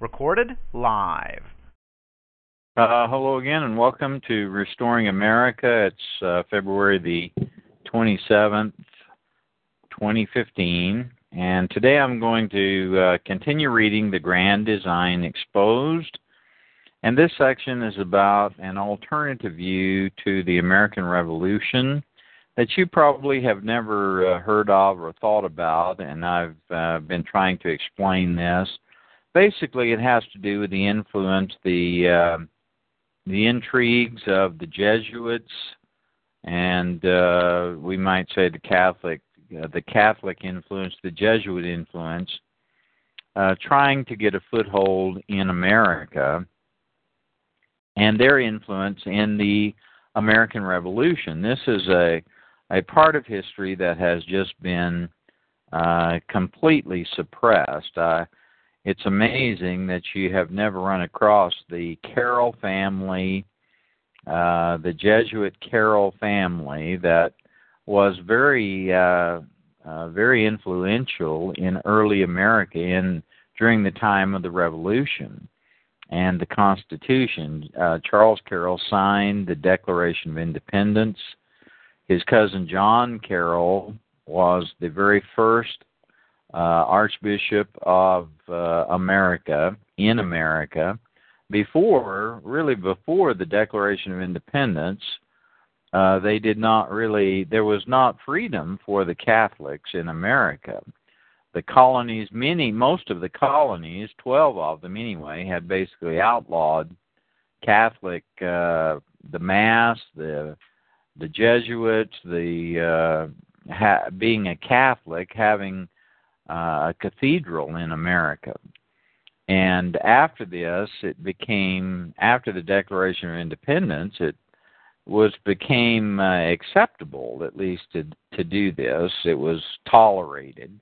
Recorded live. Uh, hello again, and welcome to Restoring America. It's uh, February the 27th, 2015, and today I'm going to uh, continue reading The Grand Design Exposed. And this section is about an alternative view to the American Revolution that you probably have never uh, heard of or thought about, and I've uh, been trying to explain this. Basically, it has to do with the influence, the uh, the intrigues of the Jesuits, and uh, we might say the Catholic, uh, the Catholic influence, the Jesuit influence, uh, trying to get a foothold in America, and their influence in the American Revolution. This is a a part of history that has just been uh, completely suppressed. Uh, it's amazing that you have never run across the Carroll family, uh, the Jesuit Carroll family that was very, uh, uh, very influential in early America in during the time of the Revolution and the Constitution. Uh, Charles Carroll signed the Declaration of Independence. His cousin John Carroll was the very first Archbishop of uh, America in America. Before, really before the Declaration of Independence, uh, they did not really, there was not freedom for the Catholics in America. The colonies, many, most of the colonies, 12 of them anyway, had basically outlawed Catholic, uh, the Mass, the the Jesuits, the uh, ha- being a Catholic, having uh, a cathedral in America. And after this, it became after the Declaration of Independence, it was became uh, acceptable at least to to do this. It was tolerated,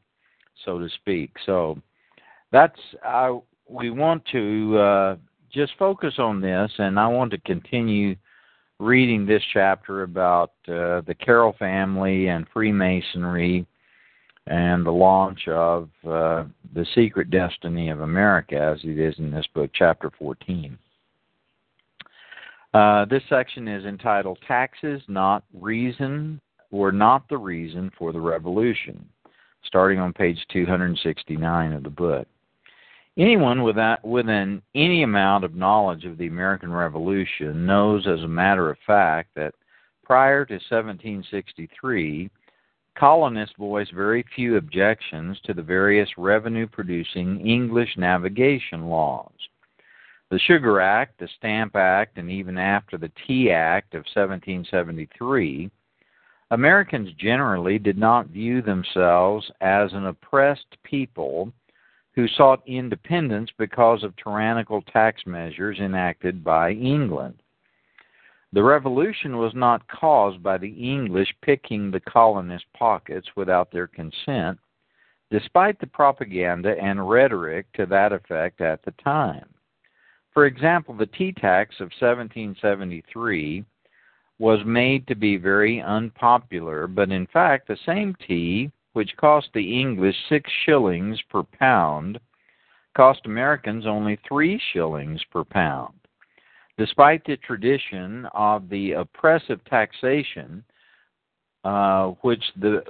so to speak. So that's I we want to uh, just focus on this, and I want to continue reading this chapter about uh, the Carroll family and Freemasonry and the launch of uh, The Secret Destiny of America, as it is in this book, chapter 14. Uh, this section is entitled Taxes Not Reason or Not the Reason for the Revolution, starting on page 269 of the book. Anyone without, within any amount of knowledge of the American Revolution knows, as a matter of fact, that prior to 1763, colonists voiced very few objections to the various revenue producing English navigation laws. The Sugar Act, the Stamp Act, and even after the Tea Act of 1773, Americans generally did not view themselves as an oppressed people who sought independence because of tyrannical tax measures enacted by England. The revolution was not caused by the English picking the colonists' pockets without their consent, despite the propaganda and rhetoric to that effect at the time. For example, the tea tax of 1773 was made to be very unpopular, but in fact, the same tea which cost the English six shillings per pound, cost Americans only three shillings per pound. Despite the tradition of the oppressive taxation, uh, which the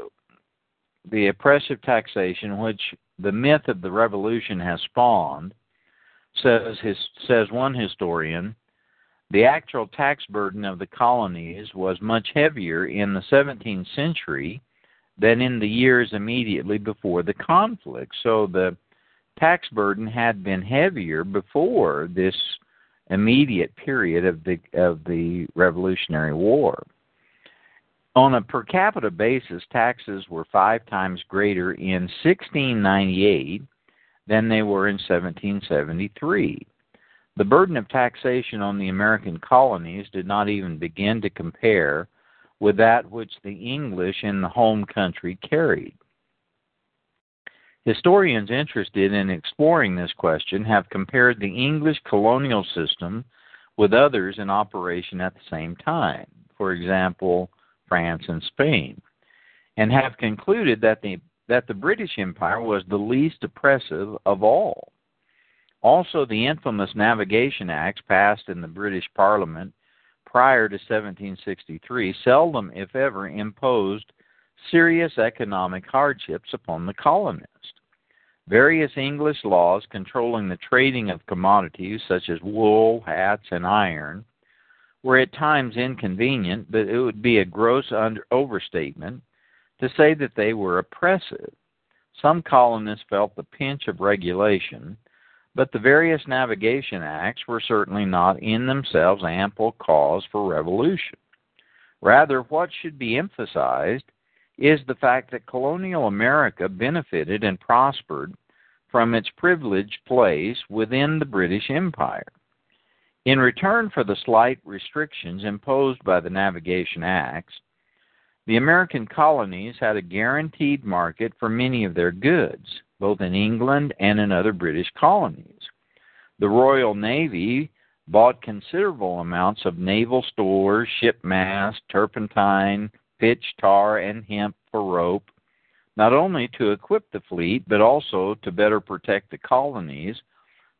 the oppressive taxation, which the myth of the revolution has spawned, says his, says one historian, the actual tax burden of the colonies was much heavier in the 17th century than in the years immediately before the conflict. So the tax burden had been heavier before this immediate period of the of the Revolutionary War. On a per capita basis, taxes were five times greater in 1698 than they were in 1773. The burden of taxation on the American colonies did not even begin to compare with that which the English in the home country carried. Historians interested in exploring this question have compared the English colonial system with others in operation at the same time, for example, France and Spain, and have concluded that the, that the British Empire was the least oppressive of all. Also, the infamous Navigation Acts passed in the British Parliament prior to 1763 seldom, if ever, imposed serious economic hardships upon the colonist. Various English laws controlling the trading of commodities such as wool, hats, and iron were at times inconvenient, but it would be a gross under, overstatement to say that they were oppressive. Some colonists felt the pinch of regulation, but the various navigation acts were certainly not in themselves ample cause for revolution. Rather, what should be emphasized is the fact that colonial America benefited and prospered from its privileged place within the British Empire. In return for the slight restrictions imposed by the Navigation Acts, the American colonies had a guaranteed market for many of their goods, both in England and in other British colonies. The Royal Navy bought considerable amounts of naval stores, ship mast, turpentine, pitch, tar, and hemp for rope, not only to equip the fleet, but also to better protect the colonies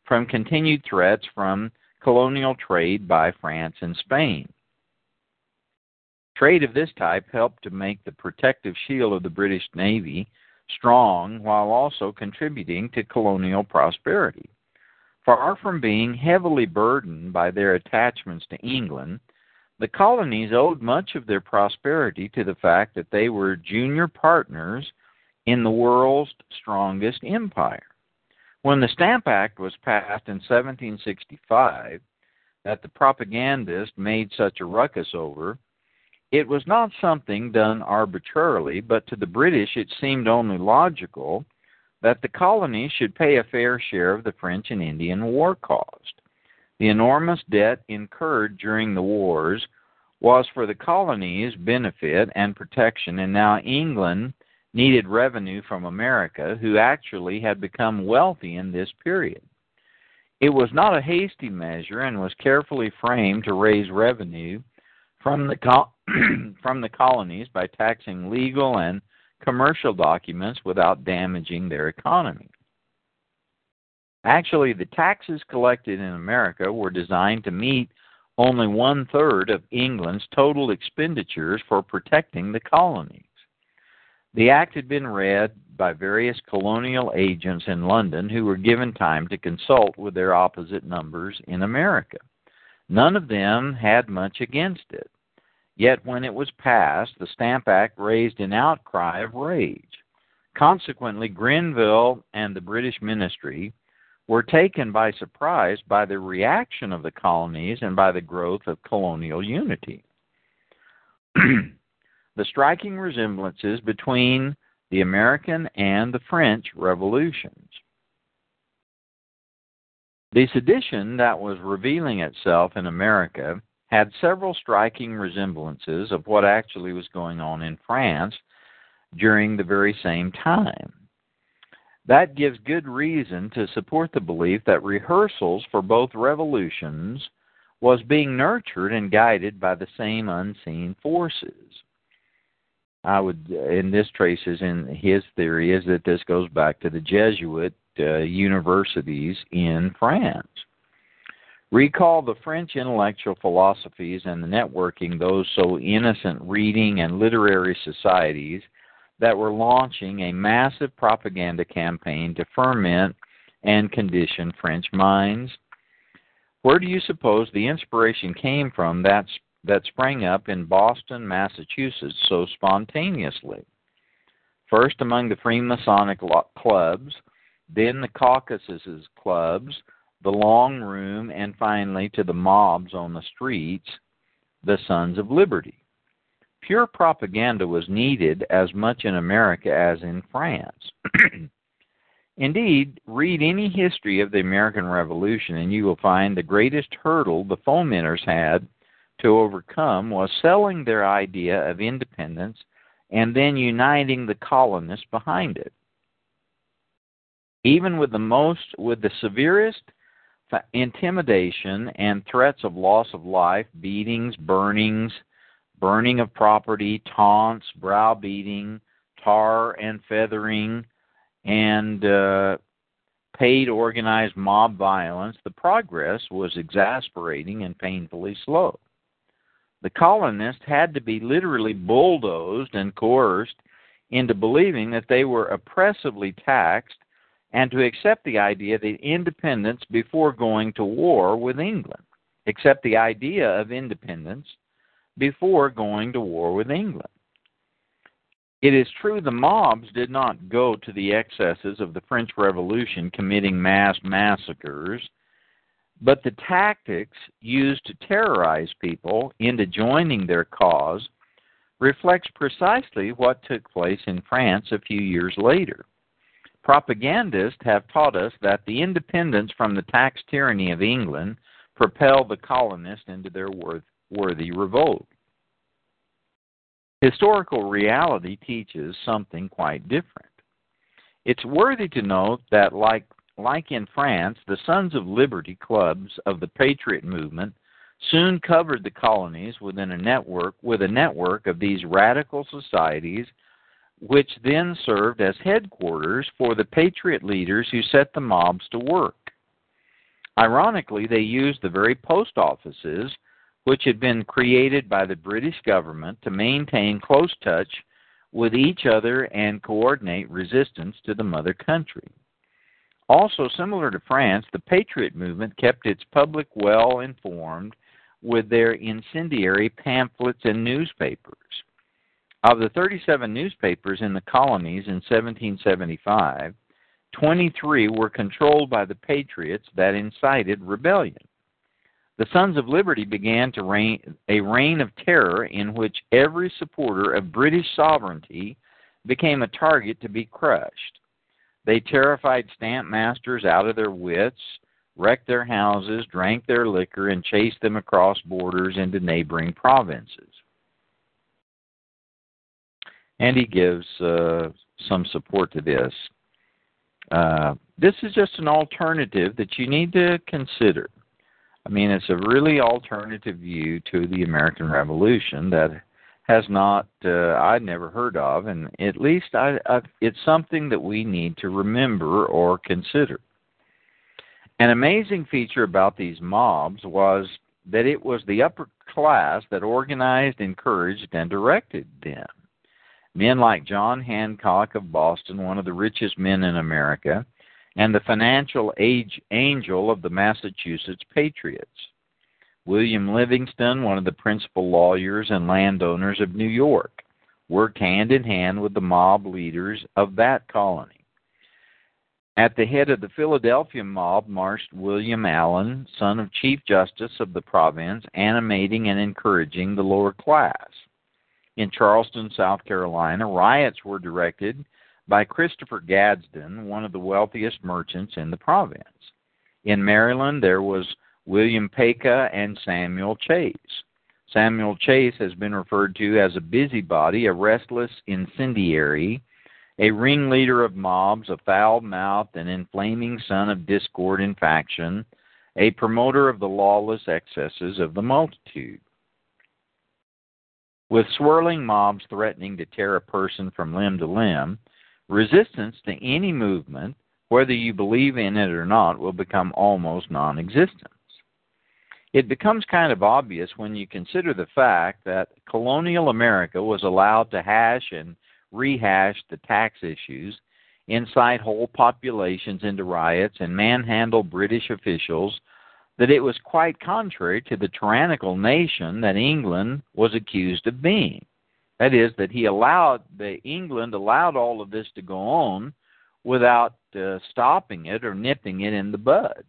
from continued threats from colonial trade by France and Spain. Trade of this type helped to make the protective shield of the British Navy strong while also contributing to colonial prosperity. Far from being heavily burdened by their attachments to England, the colonies owed much of their prosperity to the fact that they were junior partners in the world's strongest empire. When the Stamp Act was passed in 1765, that the propagandist made such a ruckus over, it was not something done arbitrarily, but to the British it seemed only logical that the colonies should pay a fair share of the French and Indian war cost. The enormous debt incurred during the wars was for the colonies' benefit and protection, and now England needed revenue from America, who actually had become wealthy in this period. It was not a hasty measure and was carefully framed to raise revenue from the from the colonies by taxing legal and commercial documents without damaging their economy. Actually, the taxes collected in America were designed to meet only one third of England's total expenditures for protecting the colonies. The act had been read by various colonial agents in London who were given time to consult with their opposite numbers in America. None of them had much against it. Yet when it was passed, the Stamp Act raised an outcry of rage. Consequently, Grenville and the British ministry were taken by surprise by the reaction of the colonies and by the growth of colonial unity. the striking resemblances between the American and the French revolutions. The sedition that was revealing itself in America had several striking resemblances of what actually was going on in France during the very same time. That gives good reason to support the belief that rehearsals for both revolutions was being nurtured and guided by the same unseen forces. I would, and this traces in his theory, is that this goes back to the Jesuit uh, universities in France. Recall the French intellectual philosophies and the networking those so innocent reading and literary societies that were launching a massive propaganda campaign to ferment and condition French minds. Where do you suppose the inspiration came from that's that sprang up in Boston, Massachusetts so spontaneously. First among the Freemasonic clubs, then the Caucus clubs, the Long Room, and finally to the mobs on the streets, the Sons of Liberty. Pure propaganda was needed as much in America as in France. Indeed, read any history of the American Revolution and you will find the greatest hurdle the fomenters had to overcome was selling their idea of independence and then uniting the colonists behind it. Even with the most with the severest intimidation and threats of loss of life, beatings, burnings, burning of property, taunts, browbeating, tar and feathering, and uh, paid organized mob violence, the progress was exasperating and painfully slow. The colonists had to be literally bulldozed and coerced into believing that they were oppressively taxed and to accept the idea that independence before going to war with England. Accept the idea of independence before going to war with England. It is true the mobs did not go to the excesses of the French Revolution committing mass massacres, but the tactics used to terrorize people into joining their cause reflects precisely what took place in France a few years later. Propagandists have taught us that the independence from the tax tyranny of England propelled the colonists into their worthy revolt. Historical reality teaches something quite different. It's worthy to note that, like, like in France, the Sons of Liberty clubs of the Patriot movement soon covered the colonies within a network with a network of these radical societies which then served as headquarters for the patriot leaders who set the mobs to work. Ironically, they used the very post offices which had been created by the British government to maintain close touch with each other and coordinate resistance to the mother country. Also, similar to France, the Patriot movement kept its public well informed with their incendiary pamphlets and newspapers. Of the 37 newspapers in the colonies in 1775, 23 were controlled by the Patriots that incited rebellion. The Sons of Liberty began to reign a reign of terror in which every supporter of British sovereignty became a target to be crushed. They terrified stamp masters out of their wits, wrecked their houses, drank their liquor, and chased them across borders into neighboring provinces. And he gives uh, some support to this. Uh, this is just an alternative that you need to consider. I mean, it's a really alternative view to the American Revolution that has not uh, I'd never heard of, and at least I, I, it's something that we need to remember or consider. An amazing feature about these mobs was that it was the upper class that organized, encouraged, and directed them. Men like John Hancock of Boston, one of the richest men in America, and the financial age angel of the Massachusetts Patriots. William Livingston, one of the principal lawyers and landowners of New York, worked hand in hand with the mob leaders of that colony. At the head of the Philadelphia mob marched William Allen, son of Chief Justice of the province, animating and encouraging the lower class. In Charleston, South Carolina, riots were directed by Christopher Gadsden, one of the wealthiest merchants in the province. In Maryland, there was William Paca and Samuel Chase. Samuel Chase has been referred to as a busybody, a restless incendiary, a ringleader of mobs, a foul mouthed and inflaming son of discord and faction, a promoter of the lawless excesses of the multitude. With swirling mobs threatening to tear a person from limb to limb, Resistance to any movement, whether you believe in it or not, will become almost non existent. It becomes kind of obvious when you consider the fact that colonial America was allowed to hash and rehash the tax issues, incite whole populations into riots, and manhandle British officials, that it was quite contrary to the tyrannical nation that England was accused of being. That is, that he allowed, the England allowed all of this to go on without uh, stopping it or nipping it in the bud.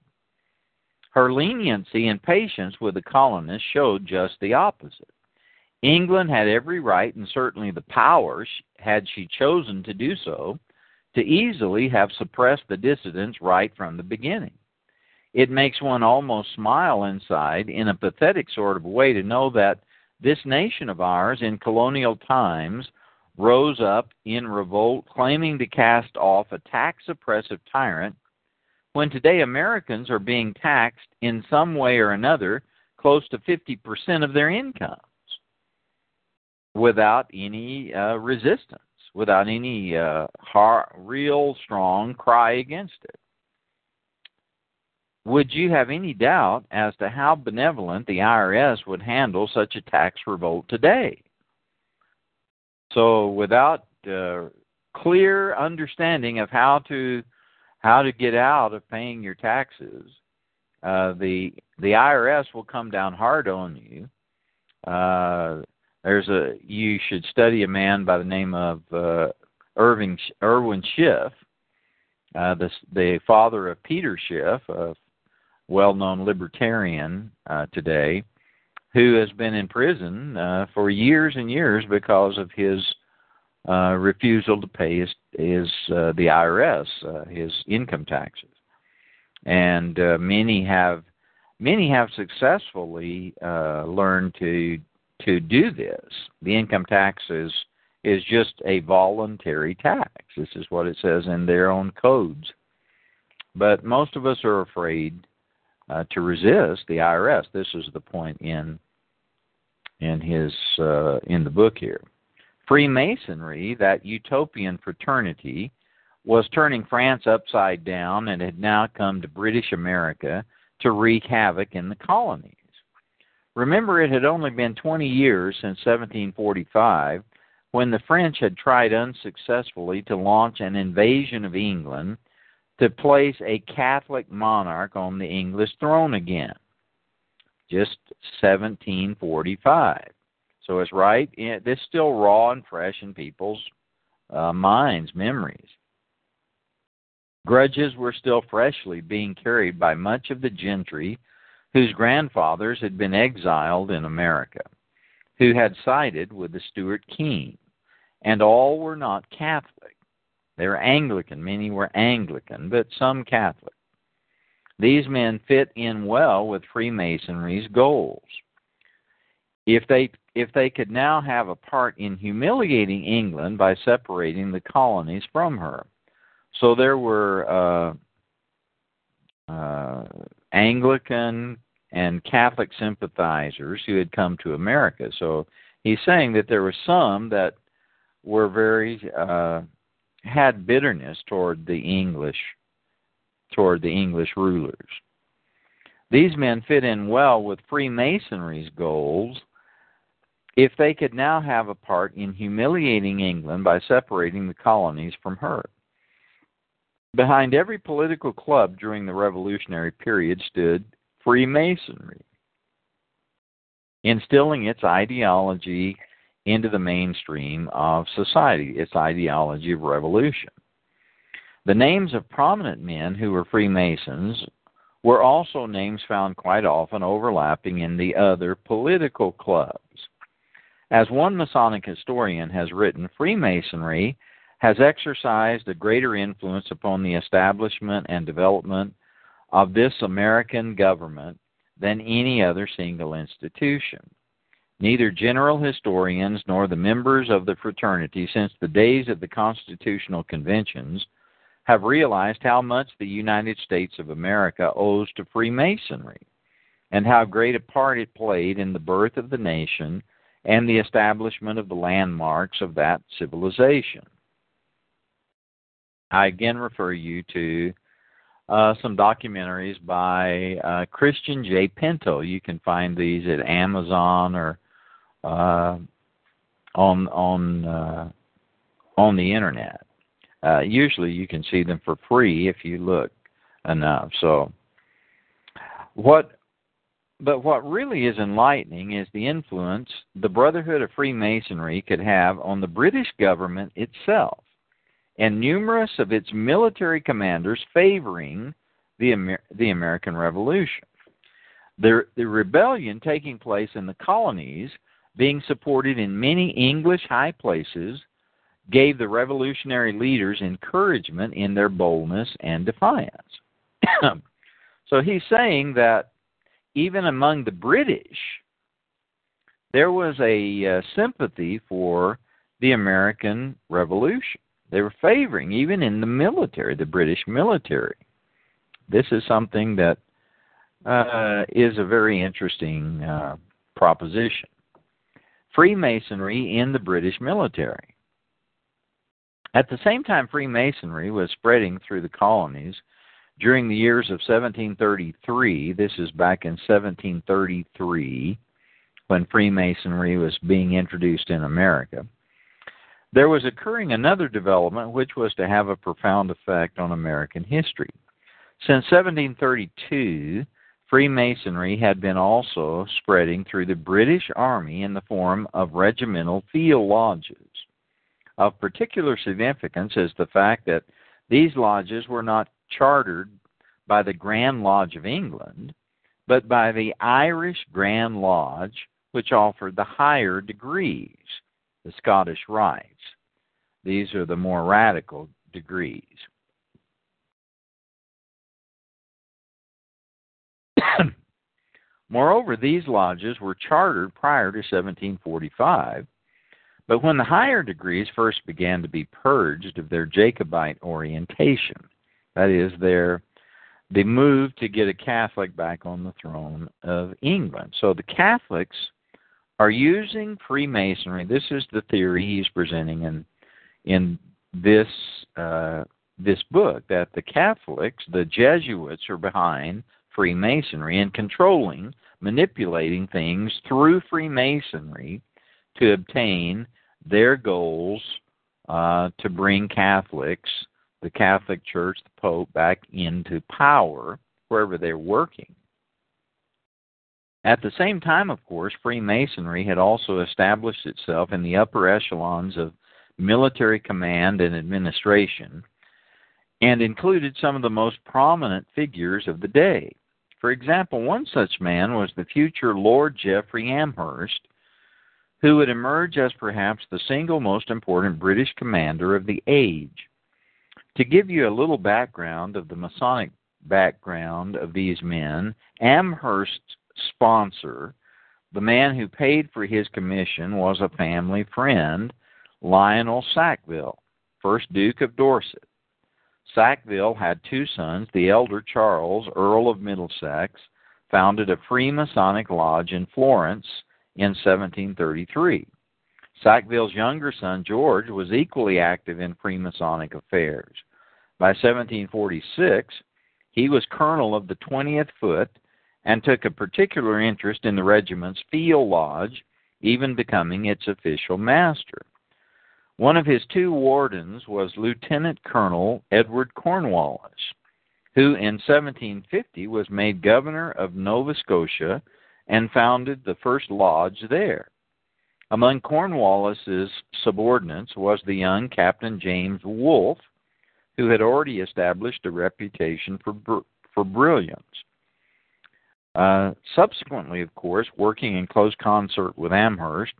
Her leniency and patience with the colonists showed just the opposite. England had every right and certainly the power, had she chosen to do so, to easily have suppressed the dissidents right from the beginning. It makes one almost smile inside in a pathetic sort of way to know that this nation of ours in colonial times rose up in revolt, claiming to cast off a tax oppressive tyrant, when today Americans are being taxed in some way or another close to 50% of their incomes without any uh, resistance, without any uh, hard, real strong cry against it. Would you have any doubt as to how benevolent the IRS would handle such a tax revolt today? So, without uh, clear understanding of how to how to get out of paying your taxes, uh, the the IRS will come down hard on you. Uh, there's a you should study a man by the name of uh, Irving Irwin Schiff, uh, the the father of Peter Schiff, a well-known libertarian uh, today, who has been in prison uh, for years and years because of his uh, refusal to pay his, his uh, the IRS uh, his income taxes, and uh, many have many have successfully uh, learned to to do this. The income tax is is just a voluntary tax. This is what it says in their own codes. But most of us are afraid uh, to resist the IRS. This is the point in in his uh, in the book here. Freemasonry, that utopian fraternity, was turning France upside down and had now come to British America to wreak havoc in the colonies. Remember, it had only been 20 years since 1745 when the French had tried unsuccessfully to launch an invasion of England to place a Catholic monarch on the English throne again. Just 1745. So it's right. This still raw and fresh in people's uh, minds, memories. Grudges were still freshly being carried by much of the gentry whose grandfathers had been exiled in America, who had sided with the Stuart king, and all were not Catholic. They were Anglican, many were Anglican, but some Catholic. These men fit in well with Freemasonry's goals. If they if they could now have a part in humiliating England by separating the colonies from her. So there were uh, uh, Anglican and Catholic sympathizers who had come to America. So he's saying that there were some that were very uh, had bitterness toward the English toward the English rulers. These men fit in well with Freemasonry's goals if they could now have a part in humiliating England by separating the colonies from her. Behind every political club during the Revolutionary period stood Freemasonry, instilling its ideology into the mainstream of society, its ideology of revolution. The names of prominent men who were Freemasons were also names found quite often overlapping in the other political clubs. As one Masonic historian has written, Freemasonry has exercised a greater influence upon the establishment and development of this American government than any other single institution. Neither general historians nor the members of the fraternity since the days of the constitutional conventions have realized how much the United States of America owes to Freemasonry and how great a part it played in the birth of the nation and the establishment of the landmarks of that civilization. I again refer you to uh, some documentaries by uh, Christian J. Pinto. You can find these at Amazon or on on uh, on the internet. Uh, usually, you can see them for free if you look enough. So, what but what really is enlightening is the influence the Brotherhood of Freemasonry could have on the British government itself and numerous of its military commanders favoring the, Amer- the American Revolution. The, the rebellion taking place in the colonies, being supported in many English high places, gave the revolutionary leaders encouragement in their boldness and defiance. so he's saying that even among the British, there was a uh, sympathy for the American Revolution. They were favoring, even in the military, the British military. This is something that uh, is a very interesting uh, proposition. Freemasonry in the British military. At the same time Freemasonry was spreading through the colonies, During the years of 1733, this is back in 1733 when Freemasonry was being introduced in America, there was occurring another development which was to have a profound effect on American history. Since 1732, Freemasonry had been also spreading through the British Army in the form of regimental field lodges. Of particular significance is the fact that these lodges were not chartered by the Grand Lodge of England, but by the Irish Grand Lodge, which offered the higher degrees, the Scottish Rites. These are the more radical degrees. Moreover, these lodges were chartered prior to 1745, but when the higher degrees first began to be purged of their Jacobite orientation, that is, their they moved to get a Catholic back on the throne of England. So the Catholics are using Freemasonry. This is the theory he's presenting in in this uh, this book that the Catholics, the Jesuits, are behind Freemasonry and controlling, manipulating things through Freemasonry to obtain their goals uh, to bring Catholics, the Catholic Church, the Pope, back into power wherever they're working. At the same time, of course, Freemasonry had also established itself in the upper echelons of military command and administration and included some of the most prominent figures of the day. For example, one such man was the future Lord Jeffrey Amherst, who would emerge as perhaps the single most important British commander of the age. To give you a little background of the Masonic background of these men, Amherst's sponsor, the man who paid for his commission, was a family friend, Lionel Sackville, 1st Duke of Dorset. Sackville had two sons. The elder, Charles, Earl of Middlesex, founded a Freemasonic lodge in Florence in 1733. Sackville's younger son, George, was equally active in Freemasonic affairs. By 1746, he was colonel of the 20th Foot and took a particular interest in the regiment's field lodge, even becoming its official master. One of his two wardens was Lieutenant Colonel Edward Cornwallis, who in 1750 was made governor of Nova Scotia and founded the first lodge there. Among Cornwallis's subordinates was the young Captain James Wolfe, who had already established a reputation for for brilliance. Uh, subsequently, of course, working in close concert with Amherst,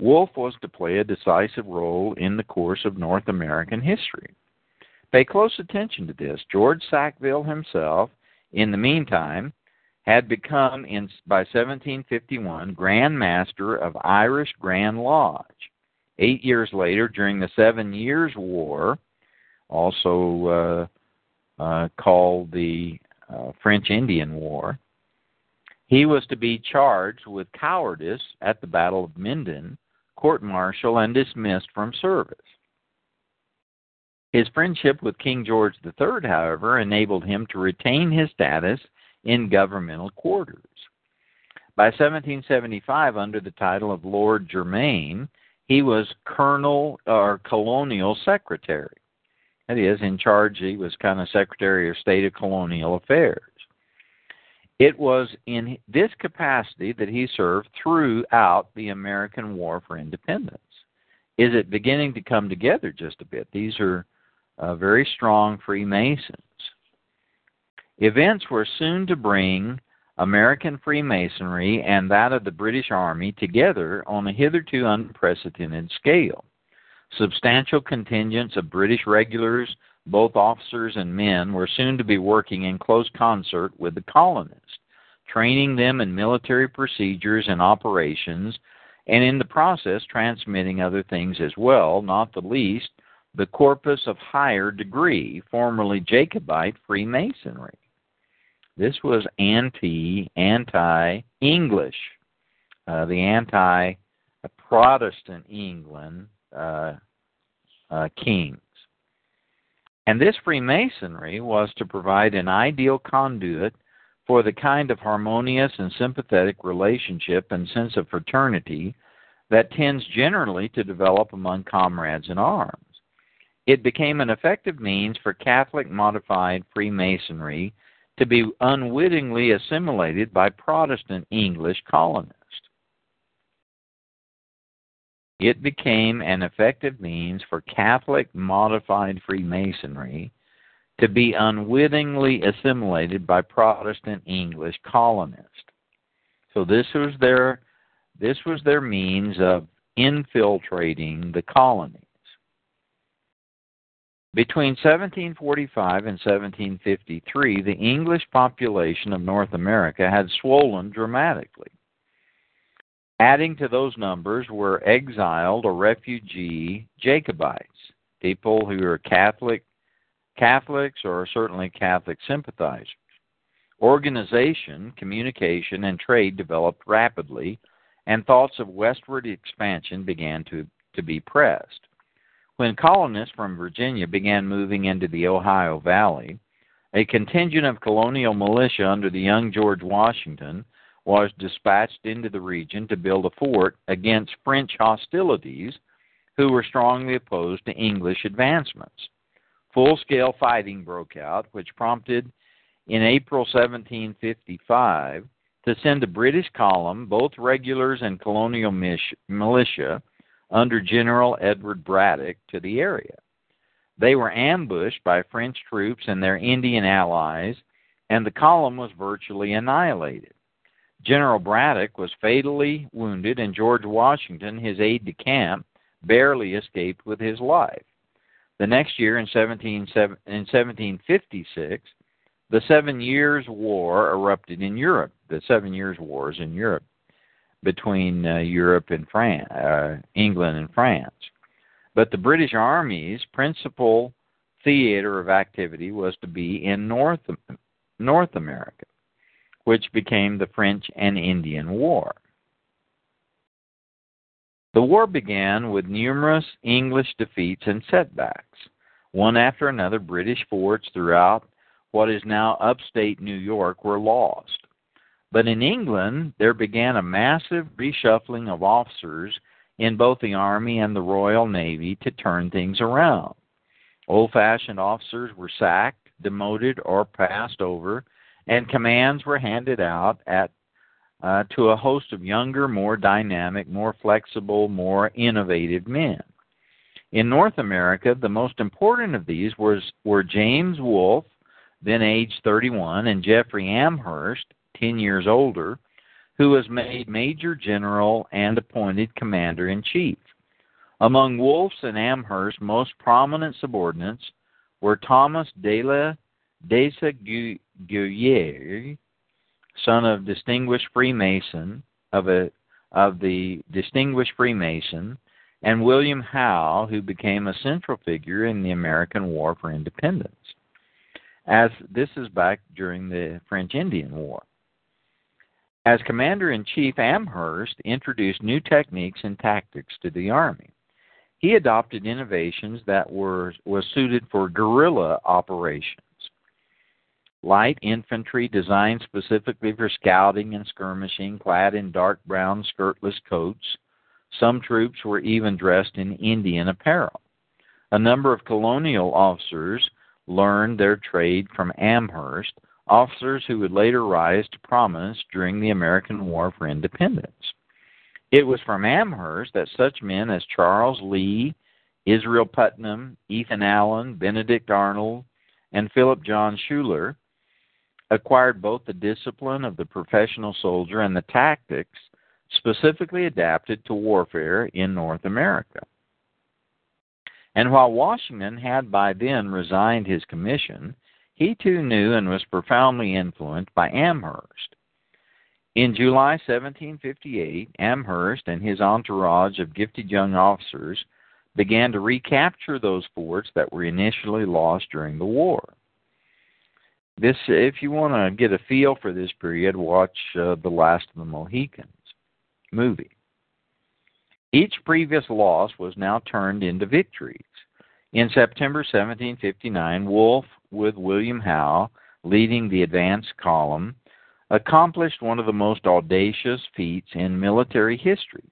Wolfe was to play a decisive role in the course of North American history. Pay close attention to this. George Sackville himself, in the meantime, had become, in, by 1751, Grand Master of Irish Grand Lodge. Eight years later, during the Seven Years' War, also uh, uh, called the uh, French Indian War, he was to be charged with cowardice at the Battle of Minden, court martial, and dismissed from service. His friendship with King George III, however, enabled him to retain his status in governmental quarters. By 1775, under the title of Lord Germain, he was Colonel or Colonial Secretary. That is, in charge, he was kind of Secretary of State of Colonial Affairs. It was in this capacity that he served throughout the American War for Independence. Is it beginning to come together just a bit? These are uh, very strong Freemasons. Events were soon to bring American Freemasonry and that of the British Army together on a hitherto unprecedented scale. Substantial contingents of British regulars both officers and men were soon to be working in close concert with the colonists, training them in military procedures and operations, and in the process transmitting other things as well, not the least the corpus of higher degree, formerly Jacobite Freemasonry. This was anti anti English, uh, the anti Protestant England uh, uh, king. And this Freemasonry was to provide an ideal conduit for the kind of harmonious and sympathetic relationship and sense of fraternity that tends generally to develop among comrades in arms. It became an effective means for Catholic modified Freemasonry to be unwittingly assimilated by Protestant English colonists. It became an effective means for Catholic modified Freemasonry to be unwittingly assimilated by Protestant English colonists. So this was their this was their means of infiltrating the colonies. Between 1745 and 1753, the English population of North America had swollen dramatically. Adding to those numbers were exiled or refugee Jacobites, people who were Catholic, Catholics or certainly Catholic sympathizers. Organization, communication, and trade developed rapidly, and thoughts of westward expansion began to, to be pressed. When colonists from Virginia began moving into the Ohio Valley, a contingent of colonial militia under the young George Washington was dispatched into the region to build a fort against French hostilities, who were strongly opposed to English advancements. Full scale fighting broke out, which prompted in April 1755 to send a British column, both regulars and colonial militia, under General Edward Braddock to the area. They were ambushed by French troops and their Indian allies, and the column was virtually annihilated. General Braddock was fatally wounded, and George Washington, his aide de camp, barely escaped with his life. The next year, in, 17, in 1756, the Seven Years' War erupted in Europe. The Seven Years' Wars in Europe between uh, Europe and France, uh, England and France. But the British Army's principal theater of activity was to be in North North America which became the French and Indian War. The war began with numerous English defeats and setbacks. One after another, British forts throughout what is now upstate New York were lost. But in England, there began a massive reshuffling of officers in both the Army and the Royal Navy to turn things around. Old fashioned officers were sacked, demoted, or passed over and commands were handed out at uh, to a host of younger, more dynamic, more flexible, more innovative men. In North America, the most important of these was, were James Wolfe, then age 31, and Jeffrey Amherst, 10 years older, who was made Major General and appointed Commander in Chief. Among Wolfe's and Amherst's most prominent subordinates were Thomas de la Guerriere, son of distinguished Freemason of a of the distinguished Freemason, and William Howe, who became a central figure in the American War for Independence. As this is back during the French Indian War. As Commander in Chief, Amherst introduced new techniques and tactics to the Army. He adopted innovations that were was suited for guerrilla operations light infantry designed specifically for scouting and skirmishing, clad in dark brown skirtless coats. Some troops were even dressed in Indian apparel. A number of colonial officers learned their trade from Amherst, officers who would later rise to prominence during the American War for Independence. It was from Amherst that such men as Charles Lee, Israel Putnam, Ethan Allen, Benedict Arnold, and Philip John Schuyler acquired both the discipline of the professional soldier and the tactics specifically adapted to warfare in North America. And while Washington had by then resigned his commission, he too knew and was profoundly influenced by Amherst. In July 1758, Amherst and his entourage of gifted young officers began to recapture those forts that were initially lost during the war. This, if you want to get a feel for this period, watch uh, The Last of the Mohicans movie. Each previous loss was now turned into victories. In September 1759, Wolfe, with William Howe leading the advance column, accomplished one of the most audacious feats in military history,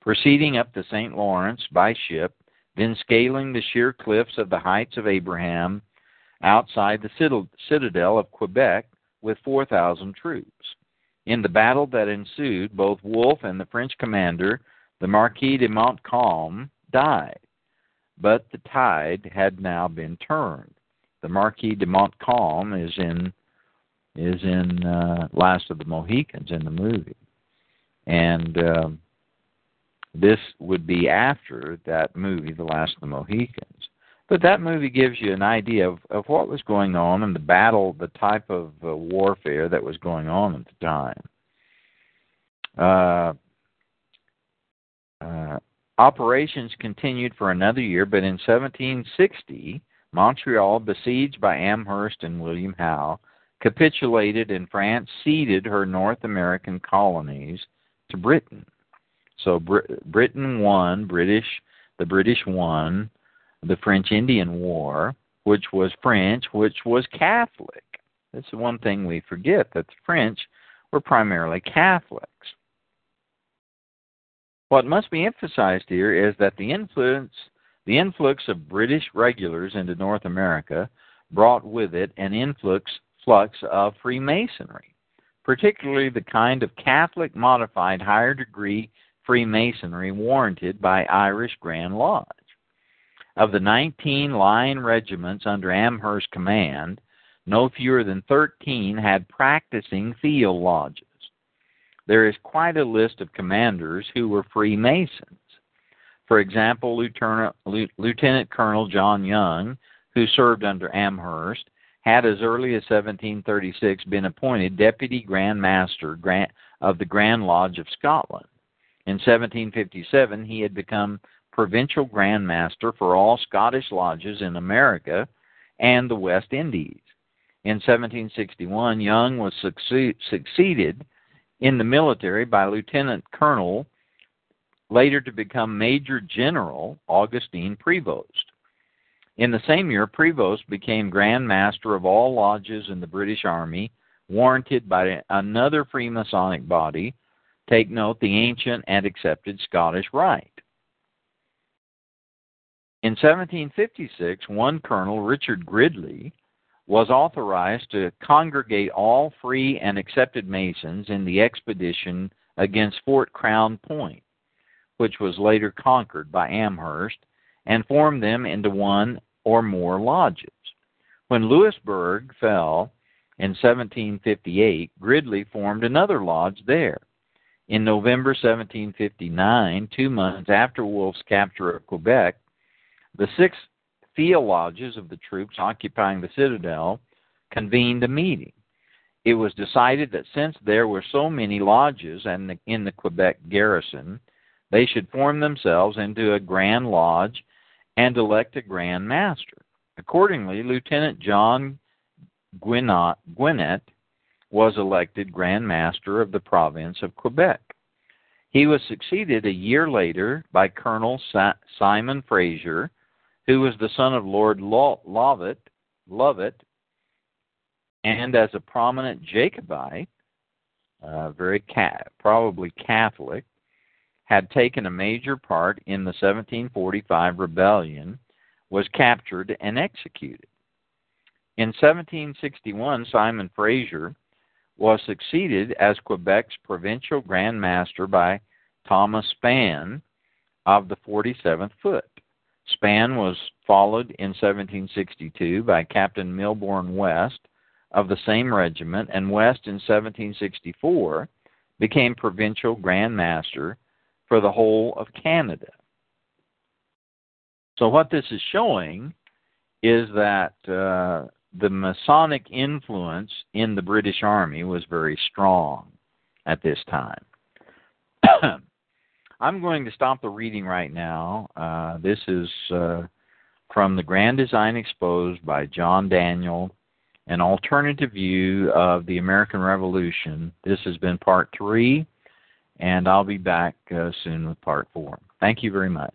proceeding up the St. Lawrence by ship, then scaling the sheer cliffs of the Heights of Abraham outside the citadel of Quebec with 4,000 troops. In the battle that ensued, both Wolfe and the French commander, the Marquis de Montcalm, died. But the tide had now been turned. The Marquis de Montcalm is in is in uh, Last of the Mohicans in the movie, and uh, this would be after that movie, The Last of the Mohicans. But that movie gives you an idea of, of what was going on and the battle, the type of uh, warfare that was going on at the time. Uh, uh, operations continued for another year, but in 1760, Montreal, besieged by Amherst and William Howe, capitulated and France ceded her North American colonies to Britain. So Br- Britain won, British, the British won the French Indian War, which was French, which was Catholic. That's one thing we forget that the French were primarily Catholics. What must be emphasized here is that the influence the influx of British regulars into North America brought with it an influx flux of Freemasonry, particularly the kind of Catholic modified higher degree Freemasonry warranted by Irish Grand Lodge. Of the 19 line regiments under Amherst's command, no fewer than 13 had practicing field lodges. There is quite a list of commanders who were Freemasons. For example, Lieutenant, Colonel John Young, who served under Amherst, had as early as 1736 been appointed Deputy Grand Master of the Grand Lodge of Scotland. In 1757, he had become provincial Grand Master for all Scottish lodges in America and the West Indies. In 1761, Young was succeed, succeeded in the military by Lieutenant Colonel, later to become Major General Augustine Prevost. In the same year, Prevost became Grand Master of all lodges in the British Army, warranted by another Freemasonic body. Take note, the ancient and accepted Scottish Rite. In 1756, one Colonel, Richard Gridley, was authorized to congregate all free and accepted Masons in the expedition against Fort Crown Point, which was later conquered by Amherst, and form them into one or more lodges. When Louisbourg fell in 1758, Gridley formed another lodge there. In November 1759, two months after Wolfe's capture of Quebec, the six lodges of the troops occupying the citadel convened a meeting. It was decided that since there were so many lodges and in the Quebec garrison, they should form themselves into a Grand Lodge and elect a Grand Master. Accordingly, Lieutenant John Gwinnett was elected Grand Master of the province of Quebec. He was succeeded a year later by Colonel Simon Fraser, who was the son of Lord Lovat, Lovett, and as a prominent Jacobite, uh, very ca- probably Catholic, had taken a major part in the 1745 rebellion, was captured and executed. In 1761, Simon Fraser was succeeded as Quebec's provincial Grand Master by Thomas Spann of the 47th Foot. Spann was followed in 1762 by Captain Milborne West of the same regiment, and West in 1764 became provincial Grand Master for the whole of Canada. So, what this is showing is that uh, the Masonic influence in the British Army was very strong at this time. I'm going to stop the reading right now. Uh, this is uh, from The Grand Design Exposed by John Daniel, an alternative view of the American Revolution. This has been part three and I'll be back uh, soon with part four. Thank you very much.